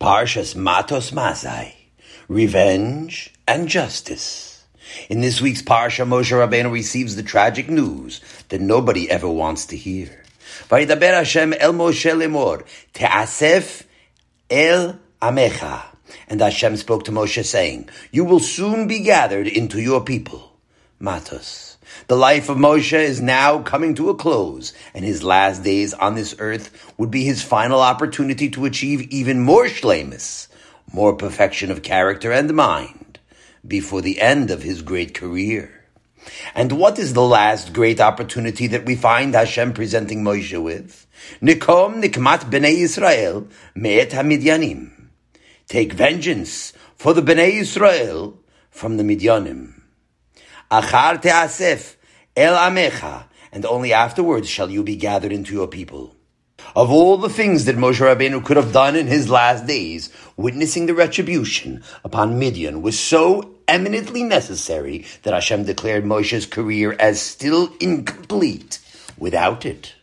Parshas Matos Masai, Revenge and Justice. In this week's Parsha, Moshe Rabbeinu receives the tragic news that nobody ever wants to hear. Vayidaber Hashem el Moshe lemor, te'asef el amecha. And Hashem spoke to Moshe saying, You will soon be gathered into your people. Matos. The life of Moshe is now coming to a close, and his last days on this earth would be his final opportunity to achieve even more shlemus, more perfection of character and mind, before the end of his great career. And what is the last great opportunity that we find Hashem presenting Moshe with? Nikom nikmat bnei Israel me'et hamidyanim. Take vengeance for the bnei Israel from the Midyanim. Achar te'asef el amecha, and only afterwards shall you be gathered into your people. Of all the things that Moshe Rabbeinu could have done in his last days, witnessing the retribution upon Midian was so eminently necessary that Hashem declared Moshe's career as still incomplete without it.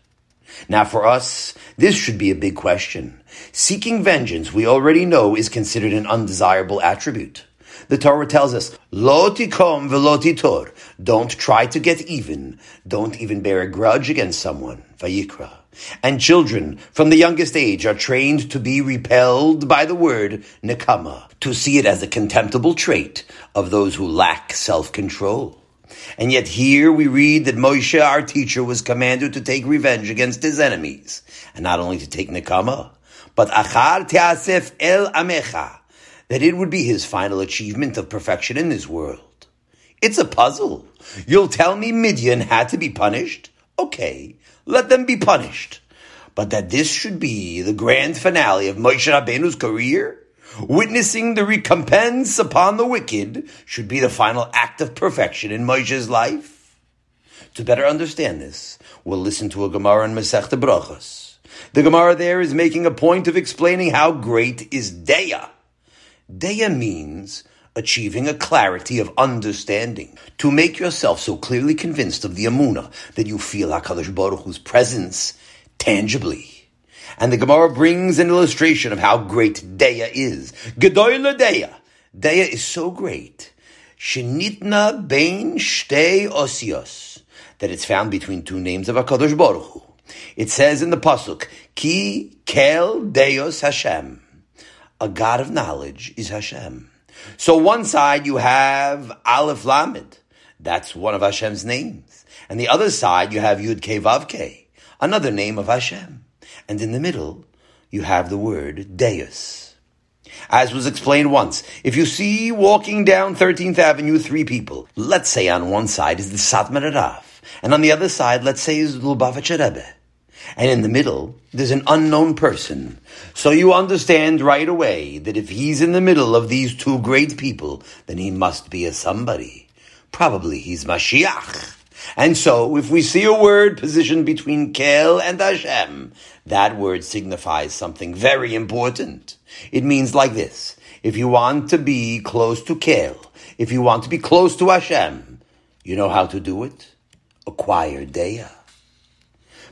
Now for us, this should be a big question. Seeking vengeance, we already know, is considered an undesirable attribute. The Torah tells us, Lo tikom velo titor. Don't try to get even. Don't even bear a grudge against someone. Vayikra. And children from the youngest age are trained to be repelled by the word nekama, to see it as a contemptible trait of those who lack self-control. And yet here we read that Moshe, our teacher, was commanded to take revenge against his enemies, and not only to take nekama, but achar teasef el amecha, that it would be his final achievement of perfection in this world. It's a puzzle. You'll tell me Midian had to be punished? Okay, let them be punished. But that this should be the grand finale of Moshe Rabbeinu's career? Witnessing the recompense upon the wicked should be the final act of perfection in Moshe's life? To better understand this, we'll listen to a Gemara in Masechta Brachos. The Gemara there is making a point of explaining how great is Deya, Deya means achieving a clarity of understanding, to make yourself so clearly convinced of the Amuna that you feel HaKadosh Baruch Hu's presence tangibly. And the Gemara brings an illustration of how great Deya is. Gedoyle Deya. Deya is so great. Shenitna bein shtei osios. That it's found between two names of HaKadosh Baruch Hu. It says in the Pasuk, Ki kel Deos Hashem a God of knowledge is Hashem. So one side you have Aleph Lamed. That's one of Hashem's names. And the other side you have Yud Ke Vav Ke, another name of Hashem. And in the middle you have the word Deus. As was explained once, if you see walking down 13th Avenue three people, let's say on one side is the Satmar Rav, and on the other side, let's say is Lubavitcher Rebbe and in the middle, there's an unknown person. So you understand right away that if he's in the middle of these two great people, then he must be a somebody. Probably he's Mashiach. And so, if we see a word positioned between Kel and Hashem, that word signifies something very important. It means like this. If you want to be close to Kel, if you want to be close to Hashem, you know how to do it? Acquire Deah.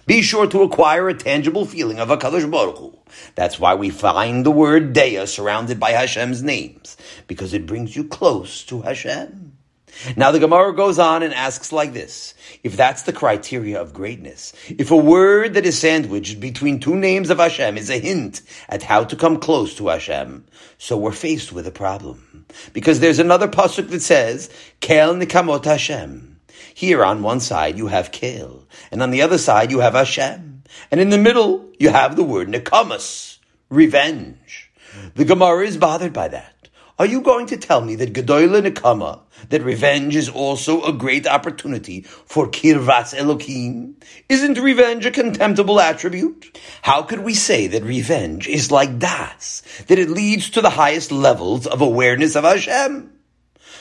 Be sure to acquire a tangible feeling of HaKadosh Baruch Hu. That's why we find the word Deya surrounded by Hashem's names, because it brings you close to Hashem. Now the Gemara goes on and asks like this. If that's the criteria of greatness, if a word that is sandwiched between two names of Hashem is a hint at how to come close to Hashem, so we're faced with a problem. Because there's another pasuk that says, Kel nikamot Hashem. Here on one side you have Kel, and on the other side you have Hashem, and in the middle you have the word Nekamas, revenge. The Gemara is bothered by that. Are you going to tell me that Gedoyle Nekama, that revenge is also a great opportunity for Kirvas Elokim? Isn't revenge a contemptible attribute? How could we say that revenge is like Das, that it leads to the highest levels of awareness of Hashem?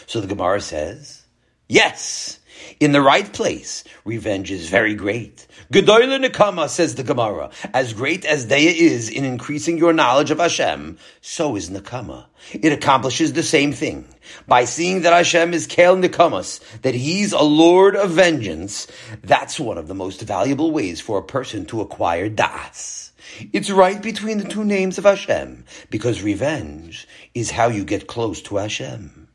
So the Gemara says, yes, in the right place, revenge is very great. Gedoyle Nekama, says the Gemara, as great as Deya is in increasing your knowledge of Hashem, so is Nekama. It accomplishes the same thing. By seeing that Hashem is Kel Nekamas, that He's a Lord of vengeance, that's one of the most valuable ways for a person to acquire Das. It's right between the two names of Hashem, because revenge is how you get close to Hashem.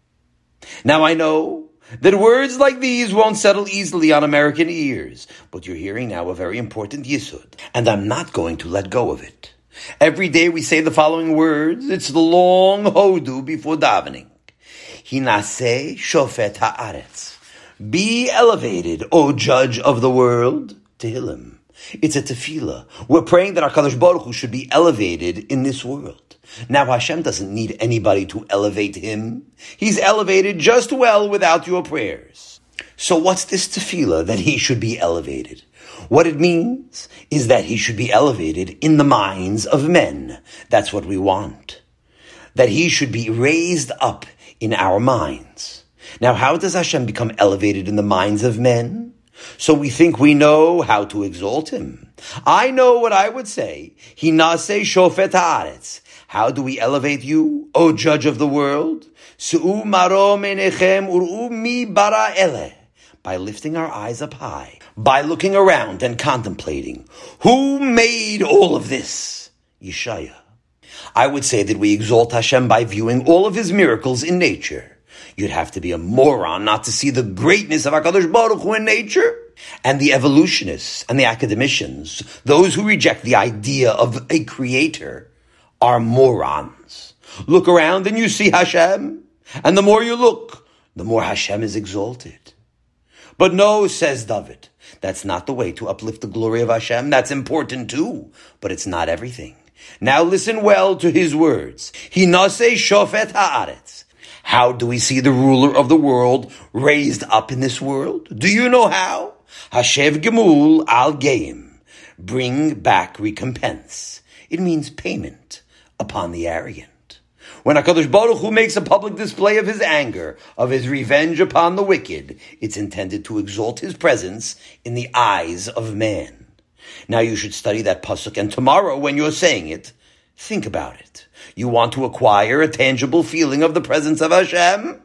Now I know that words like these won't settle easily on American ears, but you're hearing now a very important yisud, and I'm not going to let go of it. Every day we say the following words. It's the long hodu before davening. Hinase shofet haaretz. Be elevated, O judge of the world. Tehillim. It's a tefillah. We're praying that our Kadosh Baruch Hu should be elevated in this world. Now Hashem doesn't need anybody to elevate him. He's elevated just well without your prayers. So what's this tefillah that he should be elevated? What it means is that he should be elevated in the minds of men. That's what we want. That he should be raised up in our minds. Now, how does Hashem become elevated in the minds of men? So we think we know how to exalt him. I know what I would say. He Hinase shofet haaretz. How do we elevate you, O judge of the world? By lifting our eyes up high, by looking around and contemplating, who made all of this? Yeshaya. I would say that we exalt Hashem by viewing all of his miracles in nature. You'd have to be a moron not to see the greatness of HaKadosh Baruch Hu in nature. And the evolutionists and the academicians, those who reject the idea of a creator, are morons. Look around and you see Hashem. And the more you look, the more Hashem is exalted. But no, says David, that's not the way to uplift the glory of Hashem. That's important too, but it's not everything. Now listen well to his words. Hinase shofet haaretz. How do we see the ruler of the world raised up in this world? Do you know how? Hashev gemul al geim. Bring back recompense. It means payment upon the arrogant. When HaKadosh Baruch Hu makes a public display of his anger, of his revenge upon the wicked, it's intended to exalt his presence in the eyes of man. Now you should study that pasuk, and tomorrow when you're saying it, think about it. You want to acquire a tangible feeling of the presence of Hashem?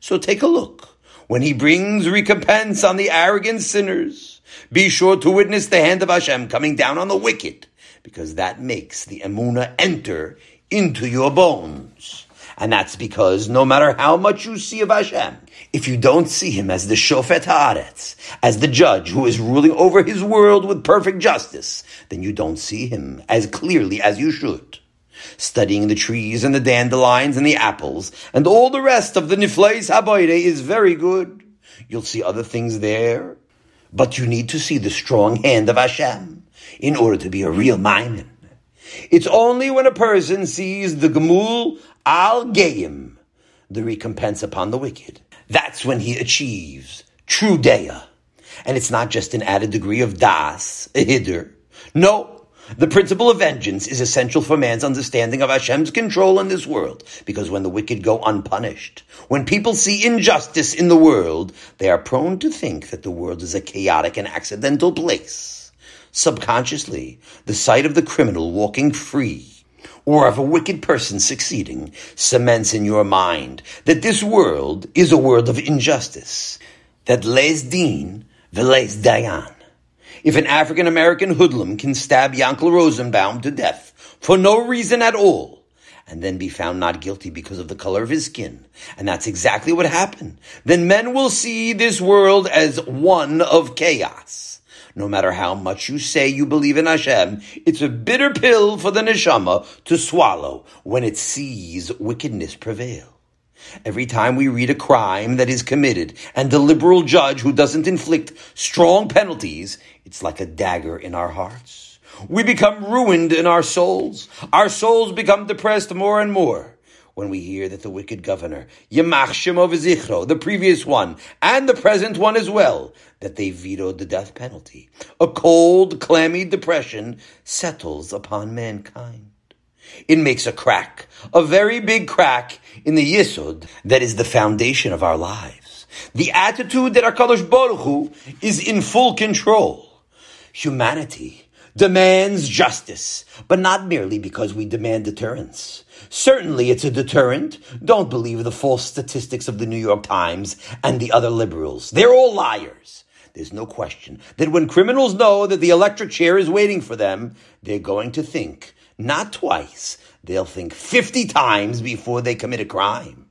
So take a look. When he brings recompense on the arrogant sinners, be sure to witness the hand of Hashem coming down on the wicked, because that makes the emuna enter into your bones. And that's because no matter how much you see of Hashem, if you don't see him as the Shofet Haaretz, as the judge who is ruling over his world with perfect justice, then you don't see him as clearly as you should. Studying the trees and the dandelions and the apples and all the rest of the Nifleis Haboire is very good. You'll see other things there, but you need to see the strong hand of Hashem in order to be a real Maimon. It's only when a person sees the Gemul al Geim, the recompense upon the wicked. That's when he achieves true Deya. And it's not just an added degree of Das, a Hiddur. No, the principle of vengeance is essential for man's understanding of Hashem's control in this world, because when the wicked go unpunished, when people see injustice in the world, they are prone to think that the world is a chaotic and accidental place. Subconsciously, the sight of the criminal walking free or of a wicked person succeeding cements in your mind that this world is a world of injustice, that les din veles dayan. If an African American hoodlum can stab Yankel Rosenbaum to death for no reason at all, and then be found not guilty because of the color of his skin, and that's exactly what happened, then men will see this world as one of chaos. No matter how much you say you believe in Hashem, it's a bitter pill for the neshama to swallow when it sees wickedness prevail. Every time we read a crime that is committed and the liberal judge who doesn't inflict strong penalties, it's like a dagger in our hearts. We become ruined in our souls. Our souls become depressed more and more when we hear that the wicked governor, Yamach Shemo Zichro, the previous one, and the present one as well, that they vetoed the death penalty. A cold, clammy depression settles upon mankind. It makes a crack, a very big crack in the Yisod that is the foundation of our lives. The attitude that HaKadosh Baruch Hu is in full control. Humanity demands justice, but not merely because we demand deterrence. Certainly it's a deterrent. Don't believe the false statistics of the New York Times and the other liberals. They're all liars. There's no question that when criminals know that the electric chair is waiting for them, they're going to think, not twice, they'll think 50 times before they commit a crime.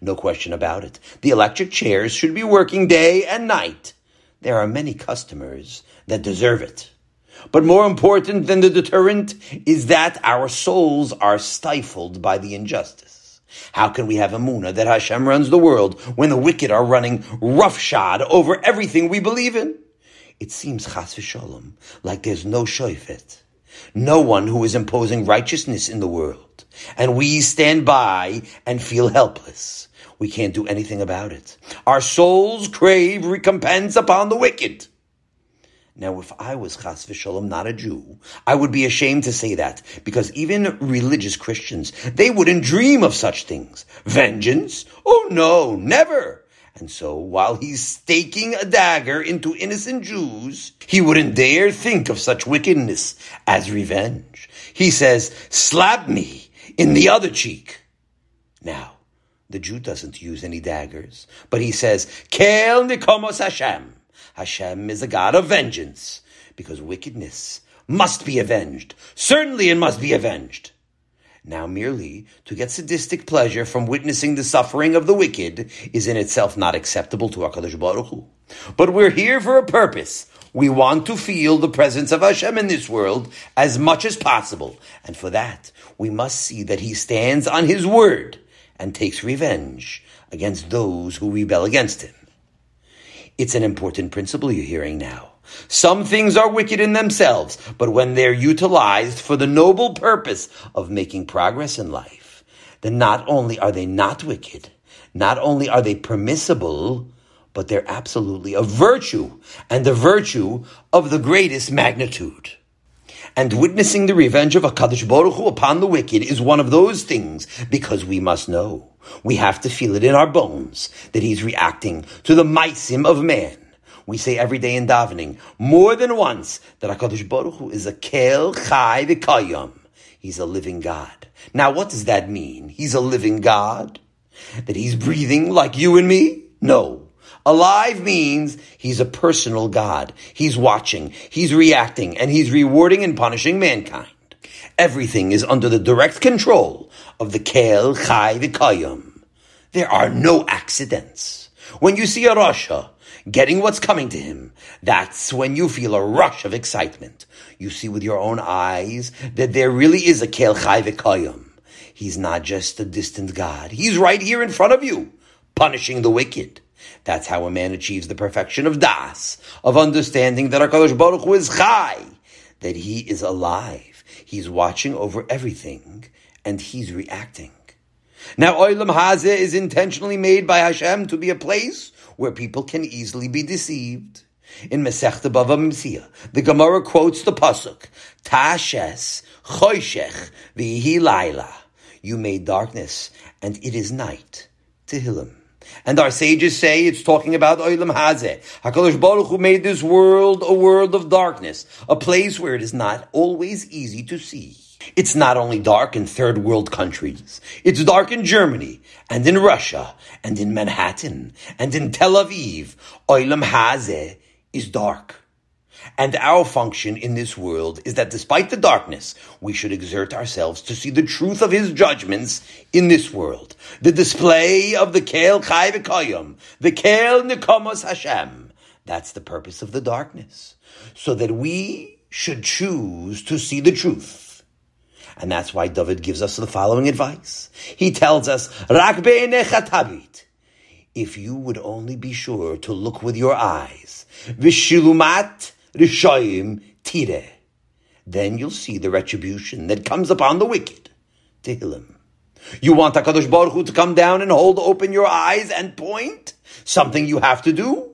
No question about it. The electric chairs should be working day and night. There are many customers that deserve it. But more important than the deterrent is that our souls are stifled by the injustice. How can we have Amunah that Hashem runs the world when the wicked are running roughshod over everything we believe in? It seems chas v'sholom like there's no shoifet, no one who is imposing righteousness in the world, and we stand by and feel helpless. We can't do anything about it. Our souls crave recompense upon the wicked. Now, if I was chas v'sholom, not a Jew, I would be ashamed to say that, because even religious Christians, they wouldn't dream of such things. Vengeance? Oh no, never! And so, while he's staking a dagger into innocent Jews, he wouldn't dare think of such wickedness as revenge. He says, slap me in the other cheek. Now, the Jew doesn't use any daggers, but he says, Kel nikomos Hashem. Hashem is a God of vengeance, because wickedness must be avenged. Certainly it must be avenged. Now, merely to get sadistic pleasure from witnessing the suffering of the wicked is in itself not acceptable to HaKadosh Baruch Hu. But we're here for a purpose. We want to feel the presence of Hashem in this world as much as possible. And for that, we must see that He stands on His word and takes revenge against those who rebel against Him. It's an important principle you're hearing now. Some things are wicked in themselves, but when they're utilized for the noble purpose of making progress in life, then not only are they not wicked, not only are they permissible, but they're absolutely a virtue, and a virtue of the greatest magnitude. And witnessing the revenge of HaKadosh Baruch Hu upon the wicked is one of those things because we must know. We have to feel it in our bones that he's reacting to the maisim of man. We say every day in davening, more than once, that HaKadosh Baruch Hu is a kel chai v'kayam. He's a living God. Now what does that mean? He's a living God? That he's breathing like you and me? No. Alive means he's a personal God. He's watching, he's reacting, and he's rewarding and punishing mankind. Everything is under the direct control of the Kel Chai V'Kayim. There are no accidents. When you see a Rasha getting what's coming to him, that's when you feel a rush of excitement. You see with your own eyes that there really is a Kel Chai V'Kayim. He's not just a distant God. He's right here in front of you, punishing the wicked. That's how a man achieves the perfection of das, of understanding that HaKadosh Baruch Hu is Chai, that he is alive. He's watching over everything, and he's reacting. Now, Olam Hazeh is intentionally made by Hashem to be a place where people can easily be deceived. In Masechta Bava Metzia, the Gemara quotes the pasuk: "Tashes choshech v'hi laila." You made darkness, and it is night. Tehillim. And our sages say it's talking about Olam Hazeh. HaKadosh Baruch Hu made this world a world of darkness, a place where it is not always easy to see. It's not only dark in third world countries, it's dark in Germany, and in Russia, and in Manhattan, and in Tel Aviv. Olam Hazeh is dark. And our function in this world is that despite the darkness, we should exert ourselves to see the truth of his judgments in this world. The display of the Kel Chai V'Koyim, the Kel Nikomos Hashem. That's the purpose of the darkness. So that we should choose to see the truth. And that's why David gives us the following advice. He tells us, Rak tabit. If you would only be sure to look with your eyes, Vishilumat Rishayim Tire. Then you'll see the retribution that comes upon the wicked. Tehillim. You want HaKadosh Baruch Hu to come down and hold open your eyes and point? Something you have to do?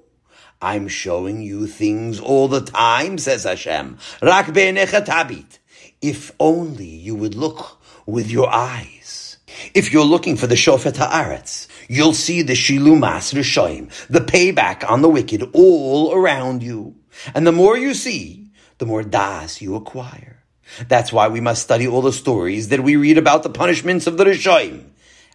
I'm showing you things all the time, says Hashem. Rak tabit. If only you would look with your eyes. If you're looking for the Shofet Haaretz, you'll see the Shilumas Rishoim, the payback on the wicked all around you. And the more you see, the more das you acquire. That's why we must study all the stories that we read about the punishments of the Rishoim.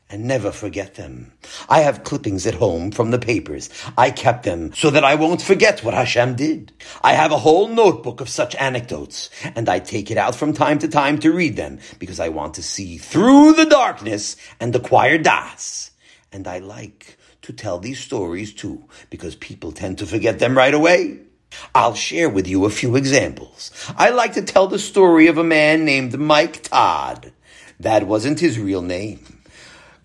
and never forget them. I have clippings at home from the papers. I kept them so that I won't forget what Hashem did. I have a whole notebook of such anecdotes, and I take it out from time to time to read them because I want to see through the darkness and acquire das. And I like to tell these stories too because people tend to forget them right away. I'll share with you a few examples. I like to tell the story of a man named Mike Todd. That wasn't his real name.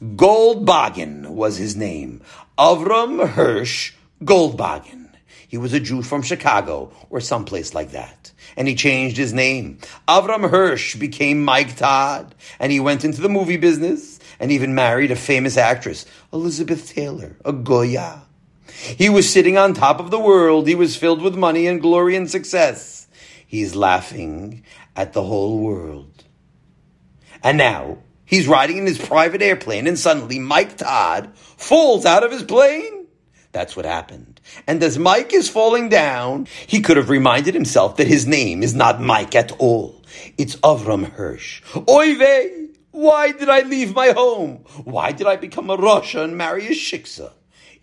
Goldbogen was his name. Avram Hirsch Goldbogen. He was a Jew from Chicago or someplace like that. And he changed his name. Avram Hirsch became Mike Todd. And he went into the movie business and even married a famous actress, Elizabeth Taylor, a Goya. He was sitting on top of the world. He was filled with money and glory and success. He's laughing at the whole world. And now, He's riding in his private airplane and suddenly Mike Todd falls out of his plane. That's what happened. And as Mike is falling down, he could have reminded himself that his name is not Mike at all. It's Avram Hirsch. Oy vey! Why did I leave my home? Why did I become a Rasha and marry a Shiksa?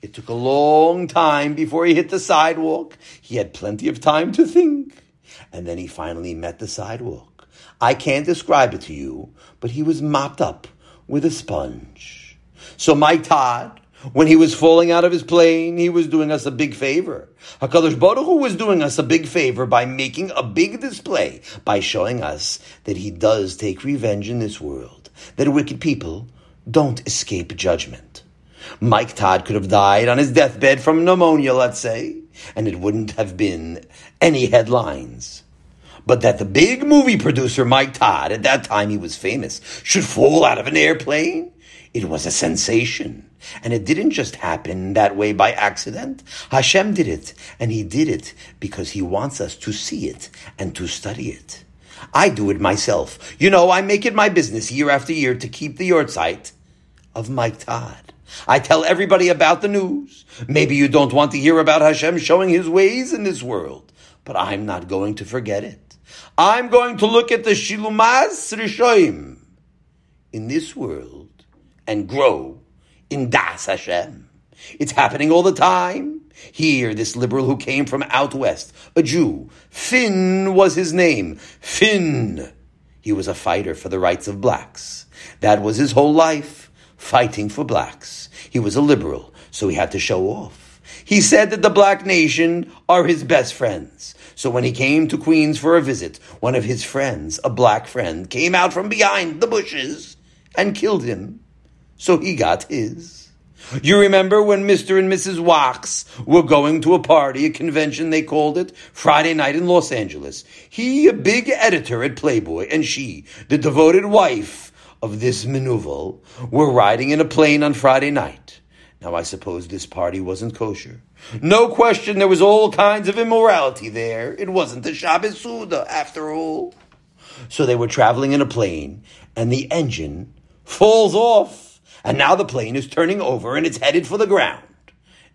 It took a long time before he hit the sidewalk. He had plenty of time to think. And then he finally met the sidewalk. I can't describe it to you, but he was mopped up with a sponge. So Mike Todd, when he was falling out of his plane, he was doing us a big favor. HaKadosh Baruch Hu was doing us a big favor by making a big display, by showing us that he does take revenge in this world, that wicked people don't escape judgment. Mike Todd could have died on his deathbed from pneumonia, let's say, and it wouldn't have been any headlines. But that the big movie producer Mike Todd, at that time he was famous, should fall out of an airplane, it was a sensation. And it didn't just happen that way by accident. Hashem did it, and he did it because he wants us to see it and to study it. I do it myself. You know, I make it my business year after year to keep the yahrzeit of Mike Todd. I tell everybody about the news. Maybe you don't want to hear about Hashem showing his ways in this world, but I'm not going to forget it. I'm going to look at the Shilumas Rishoim in this world and grow in Das Hashem. It's happening all the time. Here, this liberal who came from out west, a Jew, Finn was his name. Finn. He was a fighter for the rights of blacks. That was his whole life, fighting for blacks. He was a liberal, so he had to show off. He said that the black nation are his best friends. So when he came to Queens for a visit, one of his friends, a black friend, came out from behind the bushes and killed him. So he got his. You remember when Mr. and Mrs. Wax were going to a party, a convention they called it, Friday night in Los Angeles. He, a big editor at Playboy, and she, the devoted wife of this Manuval, were riding in a plane on Friday night. Now I suppose this party wasn't kosher. No question there was all kinds of immorality there. It wasn't the Shabbos Suda, after all. So they were traveling in a plane, and the engine falls off, and now the plane is turning over and it's headed for the ground.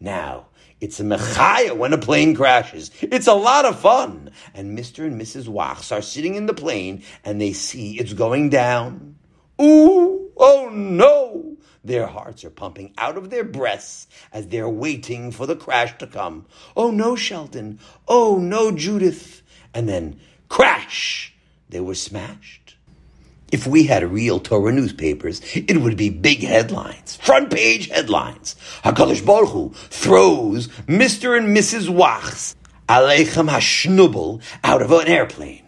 Now, it's a mechaya when a plane crashes. It's a lot of fun. And Mr. and Mrs. Wax are sitting in the plane and they see it's going down. Ooh, oh no! Their hearts are pumping out of their breasts as they're waiting for the crash to come. Oh no, Sheldon. Oh no, Judith. And then crash! They were smashed. If we had real Torah newspapers, it would be big headlines, front page headlines. HaKadosh Baruch Hu throws Mr. and Mrs. Wachs, Aleichem Hashnubel, out of an airplane.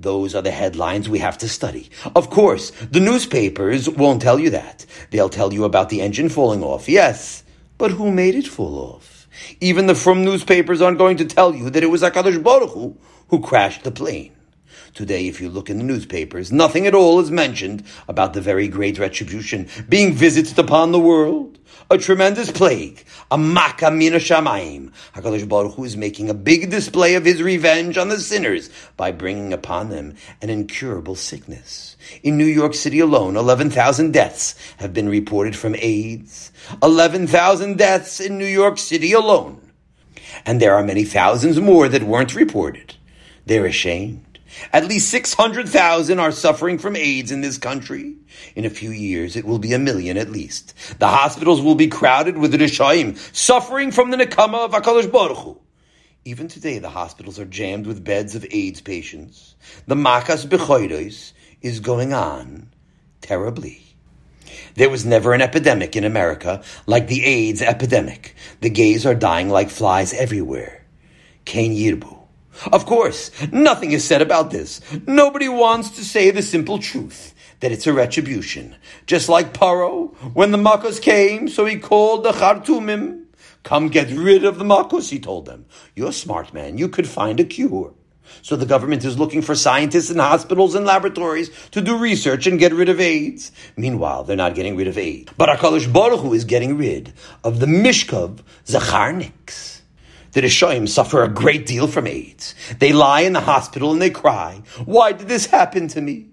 Those are the headlines we have to study. Of course, the newspapers won't tell you that. They'll tell you about the engine falling off, yes, but who made it fall off? Even the from newspapers aren't going to tell you that it was HaKadosh Baruch Hu who crashed the plane. Today, if you look in the newspapers, nothing at all is mentioned about the very great retribution being visited upon the world. A tremendous plague, a maka mina shamayim. HaKadosh Baruch Hu is making a big display of his revenge on the sinners by bringing upon them an incurable sickness. In New York City alone, 11,000 deaths have been reported from AIDS. 11,000 deaths in New York City alone. And there are many thousands more that weren't reported. They're ashamed. At least 600,000 are suffering from AIDS in this country. In a few years, it will be a million at least. The hospitals will be crowded with the Rishaim, suffering from the Nekama of HaKadosh Baruch Hu. Even today, the hospitals are jammed with beds of AIDS patients. The Makas Bechoidos is going on terribly. There was never an epidemic in America like the AIDS epidemic. The gays are dying like flies everywhere. Cain Yirbu. Of course, nothing is said about this. Nobody wants to say the simple truth that it's a retribution. Just like Paro, when the Makos came, so he called the Khartoumim. Come get rid of the Makos, he told them. You're smart man. You could find a cure. So the government is looking for scientists in hospitals and laboratories to do research and get rid of AIDS. Meanwhile, they're not getting rid of AIDS. But HaKadosh Baruch Hu is getting rid of the Mishkav Zacharniks. The Rishoim suffer a great deal from AIDS. They lie in the hospital and they cry, Why did this happen to me?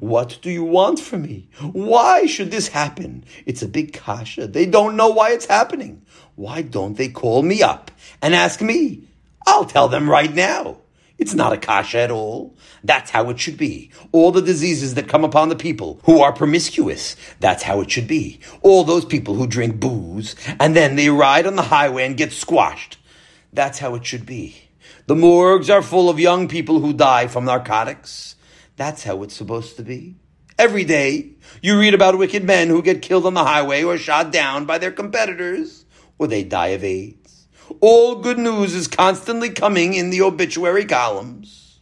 What do you want from me? Why should this happen? It's a big kasha. They don't know why it's happening. Why don't they call me up and ask me? I'll tell them right now. It's not a kasha at all. That's how it should be. All the diseases that come upon the people who are promiscuous, that's how it should be. All those people who drink booze and then they ride on the highway and get squashed. That's how it should be. The morgues are full of young people who die from narcotics. That's how it's supposed to be. Every day, you read about wicked men who get killed on the highway or shot down by their competitors, or they die of AIDS. All good news is constantly coming in the obituary columns.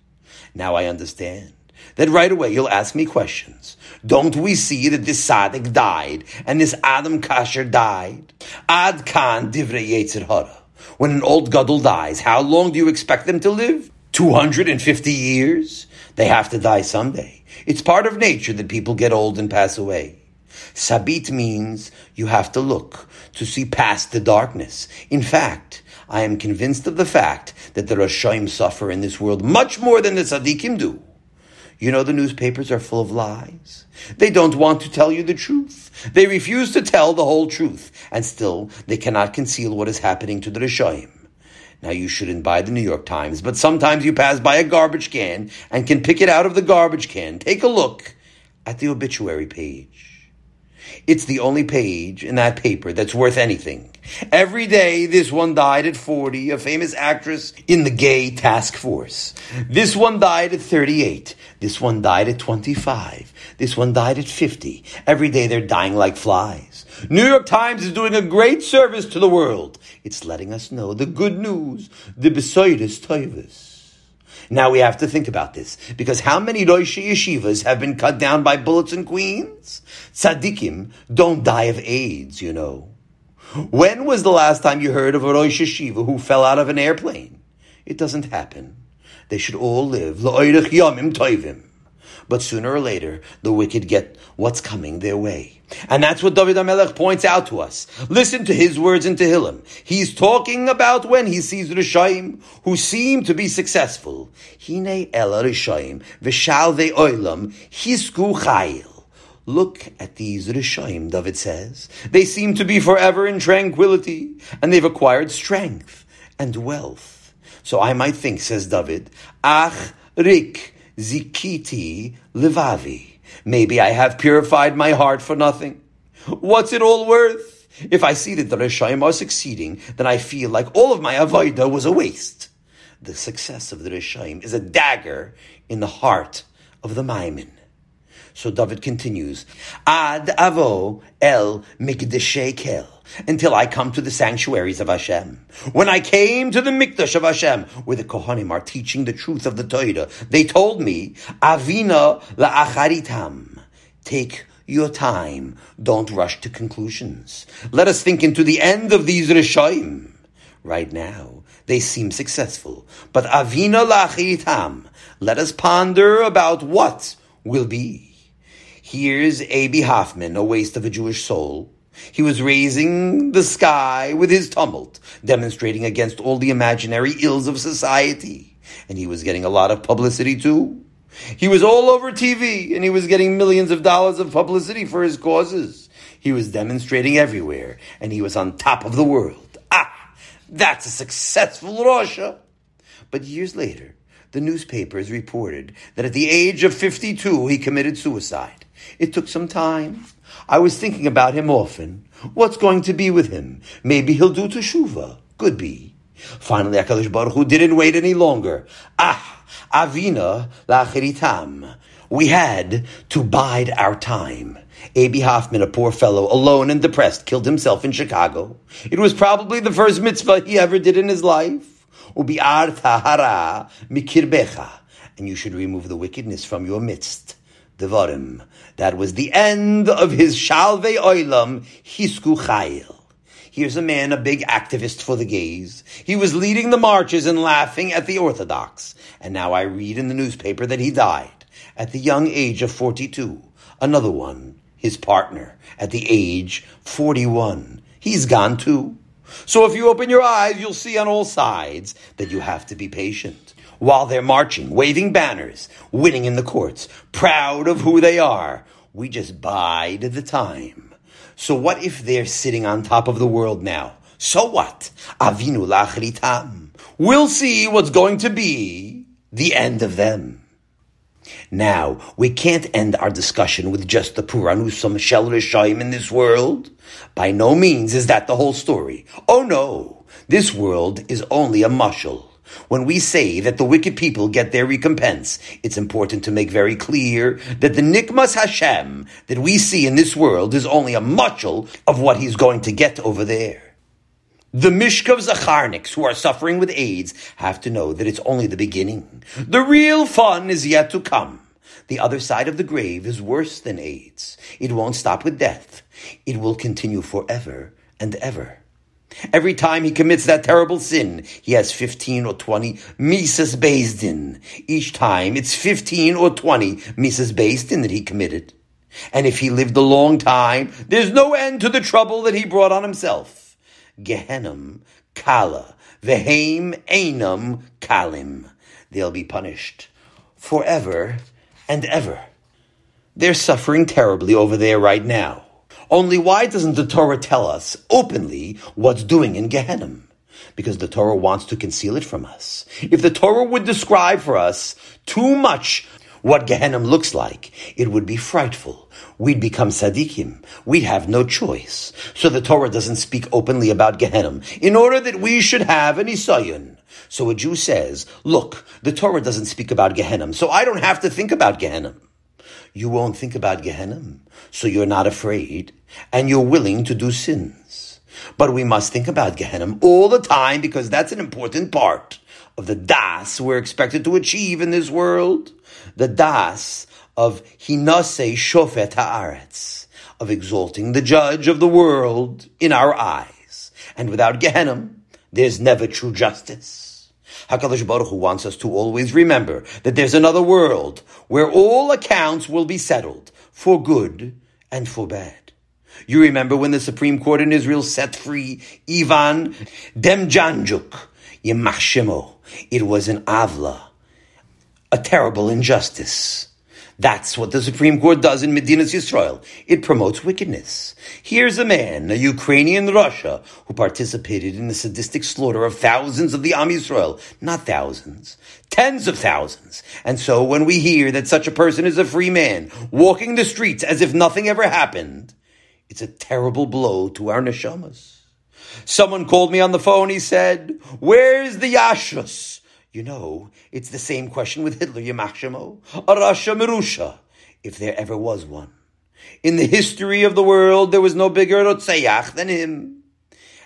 Now I understand that right away you'll ask me questions. Don't we see that this Sadik died and this Adam Kasher died? Ad Khan Divrei Yetzer Hara. When an old Gadol dies, how long do you expect them to live? 250 years? They have to die someday. It's part of nature that people get old and pass away. Sabit means you have to look to see past the darkness. In fact, I am convinced of the fact that the Rashaim suffer in this world much more than the Tzaddikim do. You know the newspapers are full of lies. They don't want to tell you the truth. They refuse to tell the whole truth. And still, they cannot conceal what is happening to the Rashaim. Now you shouldn't buy the New York Times, but sometimes you pass by a garbage can and can pick it out of the garbage can. Take a look at the obituary page. It's the only page in that paper that's worth anything. Every day, this one died at 40, a famous actress in the gay task force. This one died at 38. This one died at 25. This one died at 50. Every day they're dying like flies. New York Times is doing a great service to the world. It's letting us know the good news, the besoidus toivus. Now we have to think about this, because how many Rosh yeshivas have been cut down by bullets in Queens? Tzaddikim don't die of AIDS, you know. When was the last time you heard of a Rosh Yeshiva who fell out of an airplane? It doesn't happen. They should all live. yomim toivim. But sooner or later, the wicked get what's coming their way. And that's what David HaMelech points out to us. Listen to his words in Tehillim. He's talking about when he sees Rishaim who seem to be successful. Hine el Rishaim v'shal ve'oilam hisku chayil. Look at these Rishaim, David says. They seem to be forever in tranquility, and they've acquired strength and wealth. So I might think, says David, Ach rik zikiti livavi. Maybe I have purified my heart for nothing. What's it all worth? If I see that the Rishaim are succeeding, then I feel like all of my avodah was a waste. The success of the Rishaim is a dagger in the heart of the Maimin. So David continues, Ad avo el mikdeshei kel, until I come to the sanctuaries of Hashem. When I came to the mikdash of Hashem, where the Kohanim are teaching the truth of the Torah, they told me, Avina la'acharitam, take your time. Don't rush to conclusions. Let us think into the end of these Rishaim. Right now, they seem successful. But Avina la'acharitam, let us ponder about what will be. Here's Abbie Hoffman, a waste of a Jewish soul. He was raising the sky with his tumult, demonstrating against all the imaginary ills of society. And he was getting a lot of publicity too. He was all over TV and he was getting millions of dollars of publicity for his causes. He was demonstrating everywhere and he was on top of the world. Ah, that's a successful Rasha. But years later, the newspapers reported that at the age of 52 he committed suicide. It took some time. I was thinking about him often. What's going to be with him? Maybe he'll do teshuva. Could be. Finally, HaKadosh Baruch Hu didn't wait any longer. Ah, avina lacheritam. We had to bide our time. Abbie Hoffman, a poor fellow, alone and depressed, killed himself in Chicago. It was probably the first mitzvah he ever did in his life. Ubi'ar tahara mikirbecha. And you should remove the wickedness from your midst. Devarim. That was the end of his Shalvei Oilam, Hisku Chayil. Here's a man, a big activist for the gays. He was leading the marches and laughing at the Orthodox. And now I read in the newspaper that he died at the young age of 42. Another one, his partner, at the age 41. He's gone too. So if you open your eyes, you'll see on all sides that you have to be patient. While they're marching, waving banners, winning in the courts, proud of who they are, we just bide the time. So what if they're sitting on top of the world now? So what? Avinu lachritam. We'll see what's going to be the end of them. Now, we can't end our discussion with just the Puranusam Shel Rishayim in this world. By no means is that the whole story. Oh no, this world is only a mushal. When we say that the wicked people get their recompense, it's important to make very clear that the Nikmas Hashem that we see in this world is only a muchel of what he's going to get over there. The Mishkav Zacharniks who are suffering with AIDS have to know that it's only the beginning. The real fun is yet to come. The other side of the grave is worse than AIDS. It won't stop with death. It will continue forever and ever. Every time he commits that terrible sin, he has 15 or 20 Mises Din. Each time it's 15 or 20 Mises Din that he committed. And if he lived a long time, there's no end to the trouble that he brought on himself. Gehenim, Kala, Vehaim, Einam, Kalim. They'll be punished forever and ever. They're suffering terribly over there right now. Only why doesn't the Torah tell us openly what's doing in Gehenna? Because the Torah wants to conceal it from us. If the Torah would describe for us too much what Gehenna looks like, it would be frightful. We'd become tzaddikim. We'd have no choice. So the Torah doesn't speak openly about Gehenna in order that we should have an isayon. So a Jew says, look, the Torah doesn't speak about Gehenna, so I don't have to think about Gehenna you won't think about Gehenna, so you're not afraid, and you're willing to do sins. But we must think about Gehenna all the time because that's an important part of the das we're expected to achieve in this world. The das of hinase shofet haaretz, of exalting the judge of the world in our eyes. And without Gehenna, there's never true justice. HaKadosh Baruch Hu wants us to always remember that there's another world where all accounts will be settled for good and for bad. You remember when the Supreme Court in Israel set free Ivan Demjanjuk, Yemach It was an avla, a terrible injustice. That's what the Supreme Court does in Medinas Yisrael. It promotes wickedness. Here's a man, a Ukrainian Rasha, who participated in the sadistic slaughter of thousands of the Am Yisrael. Not thousands, tens of thousands. And so when we hear that such a person is a free man, walking the streets as if nothing ever happened, it's a terrible blow to our neshamas. Someone called me on the phone. He said, Where's the Yashrus? You know, it's the same question with Hitler, Yamachshemo, a Rasha Merusha, if there ever was one. In the history of the world, there was no bigger Rotzeyach than him.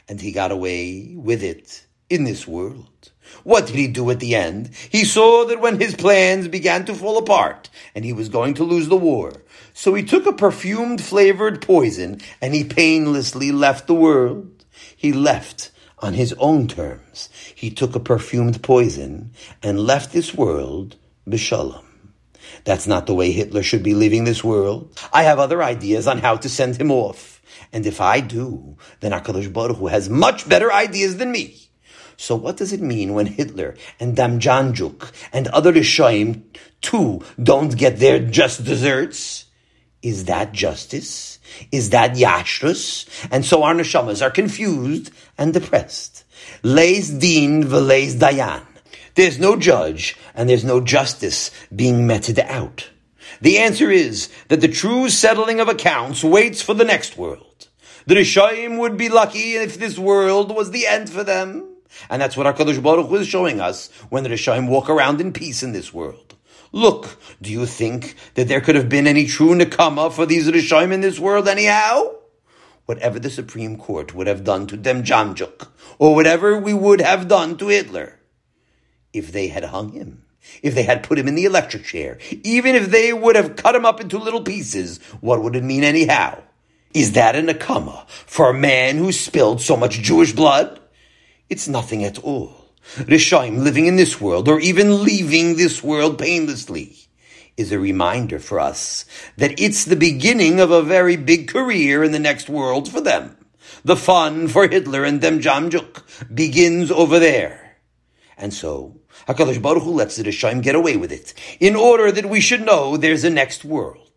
And he got away with it in this world. What did he do at the end? He saw that when his plans began to fall apart and he was going to lose the war, so he took a perfumed flavored poison and he painlessly left the world. He left on his own terms. He took a perfumed poison and left this world b'shalom. That's not the way Hitler should be leaving this world. I have other ideas on how to send him off. And if I do, then HaKadosh Baruch Hu has much better ideas than me. So what does it mean when Hitler and Demjanjuk and other Rishoim too don't get their just desserts? Is that justice? Is that yashrus? And so our neshamas are confused and depressed. Leis din v'leis dayan. there's no judge and there's no justice being meted out. The answer is that the true settling of accounts waits for the next world. The Rishayim would be lucky if this world was the end for them. And that's what HaKadosh Baruch Hu is showing us when the Rishayim walk around in peace in this world. Look, do you think that there could have been any true Nakama for these Rishayim in this world anyhow? Whatever the Supreme Court would have done to Demjanjuk, or whatever we would have done to Hitler, if they had hung him, if they had put him in the electric chair, even if they would have cut him up into little pieces, what would it mean anyhow? Is that a nakama for a man who spilled so much Jewish blood? It's nothing at all. Rishaim living in this world, or even leaving this world painlessly, is a reminder for us that it's the beginning of a very big career in the next world for them. The fun for Hitler and Demjanjuk begins over there. And so, HaKadosh Baruch Hu lets the Rishaim get away with it, in order that we should know there's a next world.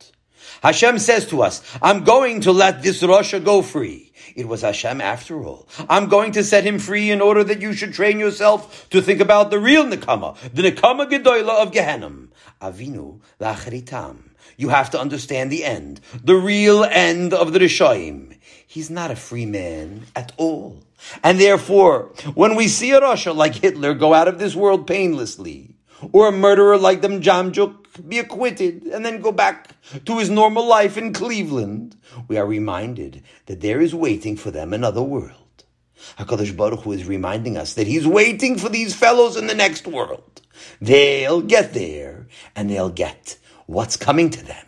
Hashem says to us, I'm going to let this Rasha go free. It was Hashem after all. I'm going to set him free in order that you should train yourself to think about the real Nekama, the Nekama Gedoyla of Gehenim. Avinu lachritam. You have to understand the end, the real end of the Rishoim. He's not a free man at all. And therefore, when we see a Rasha like Hitler go out of this world painlessly, or a murderer like Demjanjuk be acquitted, and then go back to his normal life in Cleveland, we are reminded that there is waiting for them another world. HaKadosh Baruch Hu is reminding us that He's waiting for these fellows in the next world. They'll get there, and they'll get what's coming to them.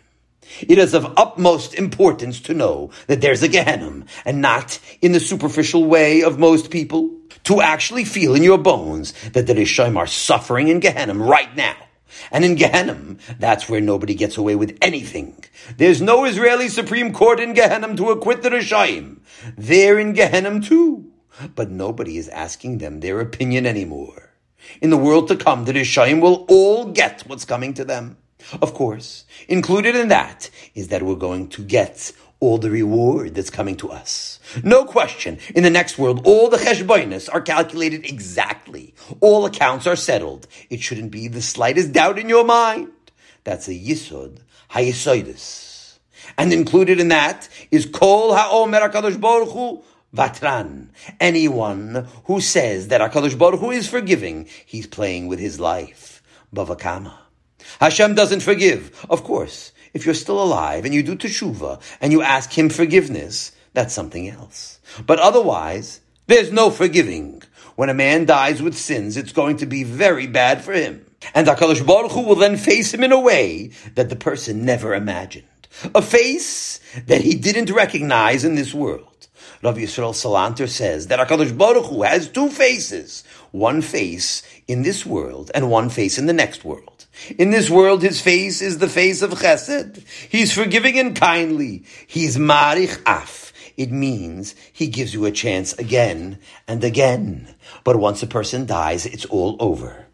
It is of utmost importance to know that there's a Gehenna, and not in the superficial way of most people, to actually feel in your bones that the Rishayim are suffering in Gehenna right now. And in Gehenna, that's where nobody gets away with anything. There's no Israeli Supreme Court in Gehenna to acquit the Rishayim. They're in Gehenna too. But nobody is asking them their opinion anymore. In the world to come, the Rishayim will all get what's coming to them. Of course, included in that is that we're going to get all the reward that's coming to us. No question, in the next world, all the cheshbonis are calculated exactly. All accounts are settled. It shouldn't be the slightest doubt in your mind. That's a yisod, hayisoidus. And included in that is kol ha'omer HaKadosh Baruch Hu vatran. Anyone who says that HaKadosh Baruch Hu is forgiving, he's playing with his life. Bavakama. Hashem doesn't forgive. Of course, if you're still alive and you do teshuva and you ask him forgiveness, that's something else. But otherwise, there's no forgiving. When a man dies with sins, it's going to be very bad for him. And HaKadosh Baruch Hu will then face him in a way that the person never imagined. A face that he didn't recognize in this world. Rabbi Yisrael Salanter says that HaKadosh Baruch Hu has two faces. One face in this world and one face in the next world. In this world, his face is the face of chesed. He's forgiving and kindly. He's marich af. It means he gives you a chance again and again. But once a person dies, it's all over.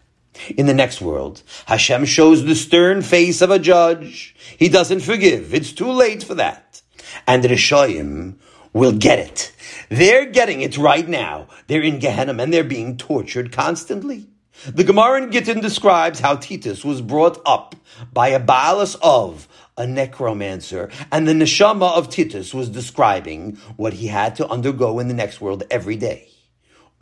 In the next world, Hashem shows the stern face of a judge. He doesn't forgive. It's too late for that. And the Rishoyim will get it. They're getting it right now. They're in Gehenna and they're being tortured constantly. The Gemara in Gittin describes how Titus was brought up by a Baalas Ov a necromancer, and the neshama of Titus was describing what he had to undergo in the next world every day.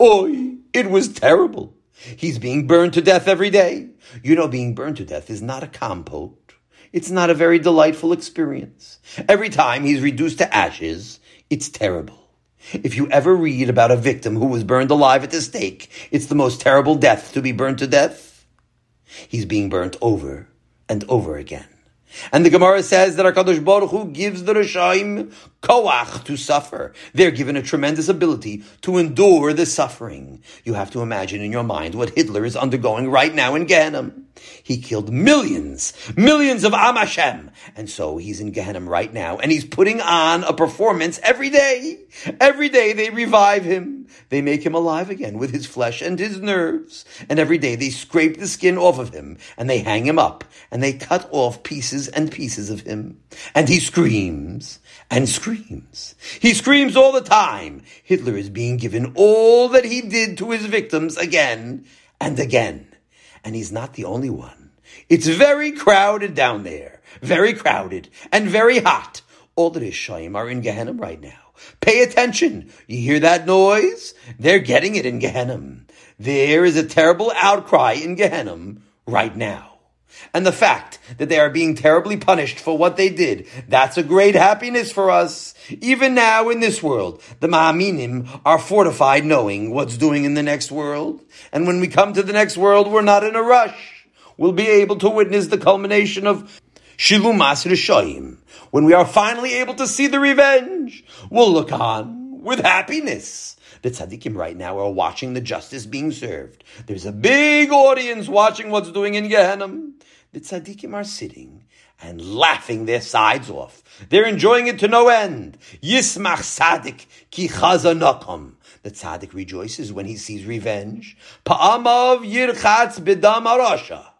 Oi, it was terrible. He's being burned to death every day. You know, being burned to death is not a compote. It's not a very delightful experience. Every time he's reduced to ashes, it's terrible. If you ever read about a victim who was burned alive at the stake, it's the most terrible death to be burned to death. He's being burnt over and over again. And the Gemara says that HaKadosh Baruch Hu gives the Rishaim koach to suffer. They're given a tremendous ability to endure the suffering. You have to imagine in your mind what Hitler is undergoing right now in Gehenna. He killed millions, millions of Am Hashem. And so he's in Gehenna right now, and he's putting on a performance every day. Every day they revive him. They make him alive again with his flesh and his nerves. And every day they scrape the skin off of him, and they hang him up, and they cut off pieces and pieces of him. And he screams and screams. He screams all the time. Hitler is being given all that he did to his victims again and again And he's not the only one. It's very crowded down there. Very crowded and very hot. All the Rishayim are in Gehenna right now. Pay attention. You hear that noise? They're getting it in Gehenna. There is a terrible outcry in Gehenna right now. And the fact that they are being terribly punished for what they did, that's a great happiness for us. Even now in this world, the Ma'aminim are fortified knowing what's doing in the next world. And when we come to the next world, we're not in a rush. We'll be able to witness the culmination of Shilumas Rishoyim. When we are finally able to see the revenge, we'll look on with happiness. The tzaddikim right now are watching the justice being served. There's a big audience watching what's doing in Gehenna. The tzaddikim are sitting and laughing their sides off. They're enjoying it to no end. Yismach tzaddik ki chazanakom. The tzaddik rejoices when he sees revenge. Pa'amav yirchatz bidam arasha.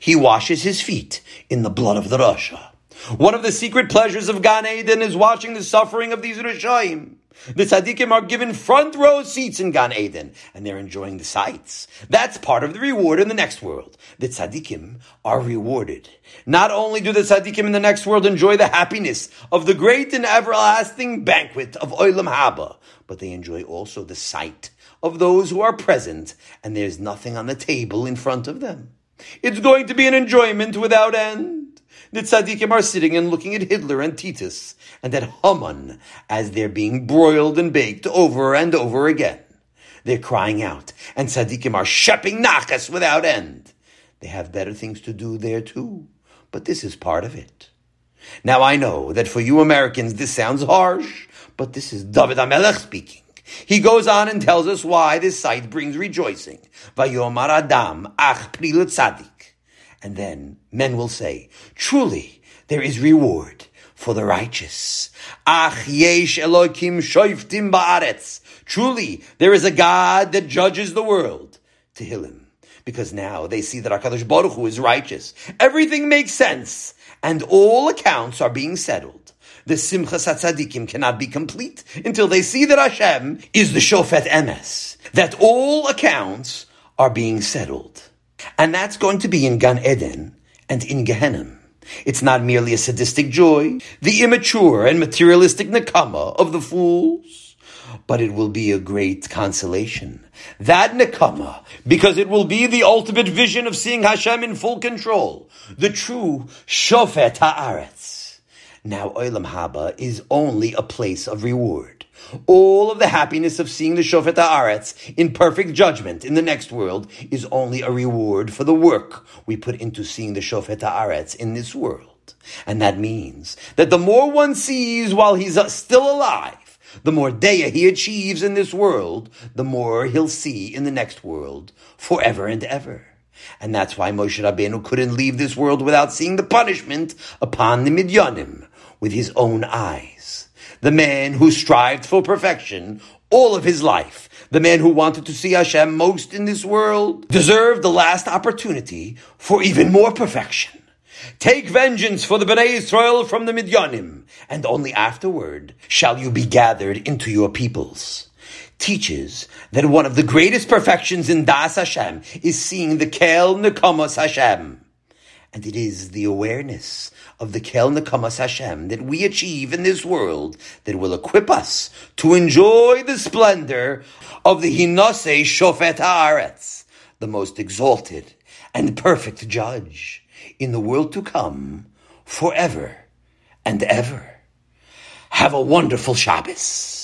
He washes his feet in the blood of the Rasha. One of the secret pleasures of Gan Eden is watching the suffering of these Rishaim. The tzaddikim are given front row seats in Gan Eden, and they're enjoying the sights. That's part of the reward in the next world. The tzaddikim are rewarded. Not only do the tzaddikim in the next world enjoy the happiness of the great and everlasting banquet of Olam Haba, but they enjoy also the sight of those who are present, and there's nothing on the table in front of them. It's going to be an enjoyment without end. The tzaddikim are sitting and looking at Hitler and Titus and at Haman as they're being broiled and baked over and over again. They're crying out, and tzaddikim are shepping nachas without end. They have better things to do there too, but this is part of it. Now I know that for you Americans this sounds harsh, but this is David HaMelech speaking. He goes on and tells us why this sight brings rejoicing. Adam ach. And then men will say, truly, there is reward for the righteous. Ach yesh Elokim shoiftim ba'aretz. Truly, there is a God that judges the world. Tehillim. Because now they see that HaKadosh Baruch Hu is righteous. Everything makes sense. And all accounts are being settled. The Simchas HaTzadikim cannot be complete until they see that Hashem is the Shofet Emes. That all accounts are being settled. And that's going to be in Gan Eden and in Gehenna. It's not merely a sadistic joy, the immature and materialistic nakama of the fools, but it will be a great consolation. That nakama, because it will be the ultimate vision of seeing Hashem in full control, the true shofet haaretz. Now, Olam Haba is only a place of reward all of the happiness of seeing the Shofet Haaretz in perfect judgment in the next world is only a reward for the work we put into seeing the Shofet Haaretz in this world. And that means that the more one sees while he's uh, still alive, the more daya he achieves in this world, the more he'll see in the next world forever and ever. And that's why Moshe Rabbeinu couldn't leave this world without seeing the punishment upon the Midyanim with his own eyes the man who strived for perfection all of his life, the man who wanted to see Hashem most in this world, deserved the last opportunity for even more perfection. Take vengeance for the Bnei Israel from the Midyanim, and only afterward shall you be gathered into your peoples. Teaches that one of the greatest perfections in Das Hashem is seeing the Kel Nekamas Hashem. And it is the awareness of the Kel Nekamas Hashem that we achieve in this world that will equip us to enjoy the splendor of the Hinose Shofet Haaretz, the most exalted and perfect judge in the world to come forever and ever. Have a wonderful Shabbos.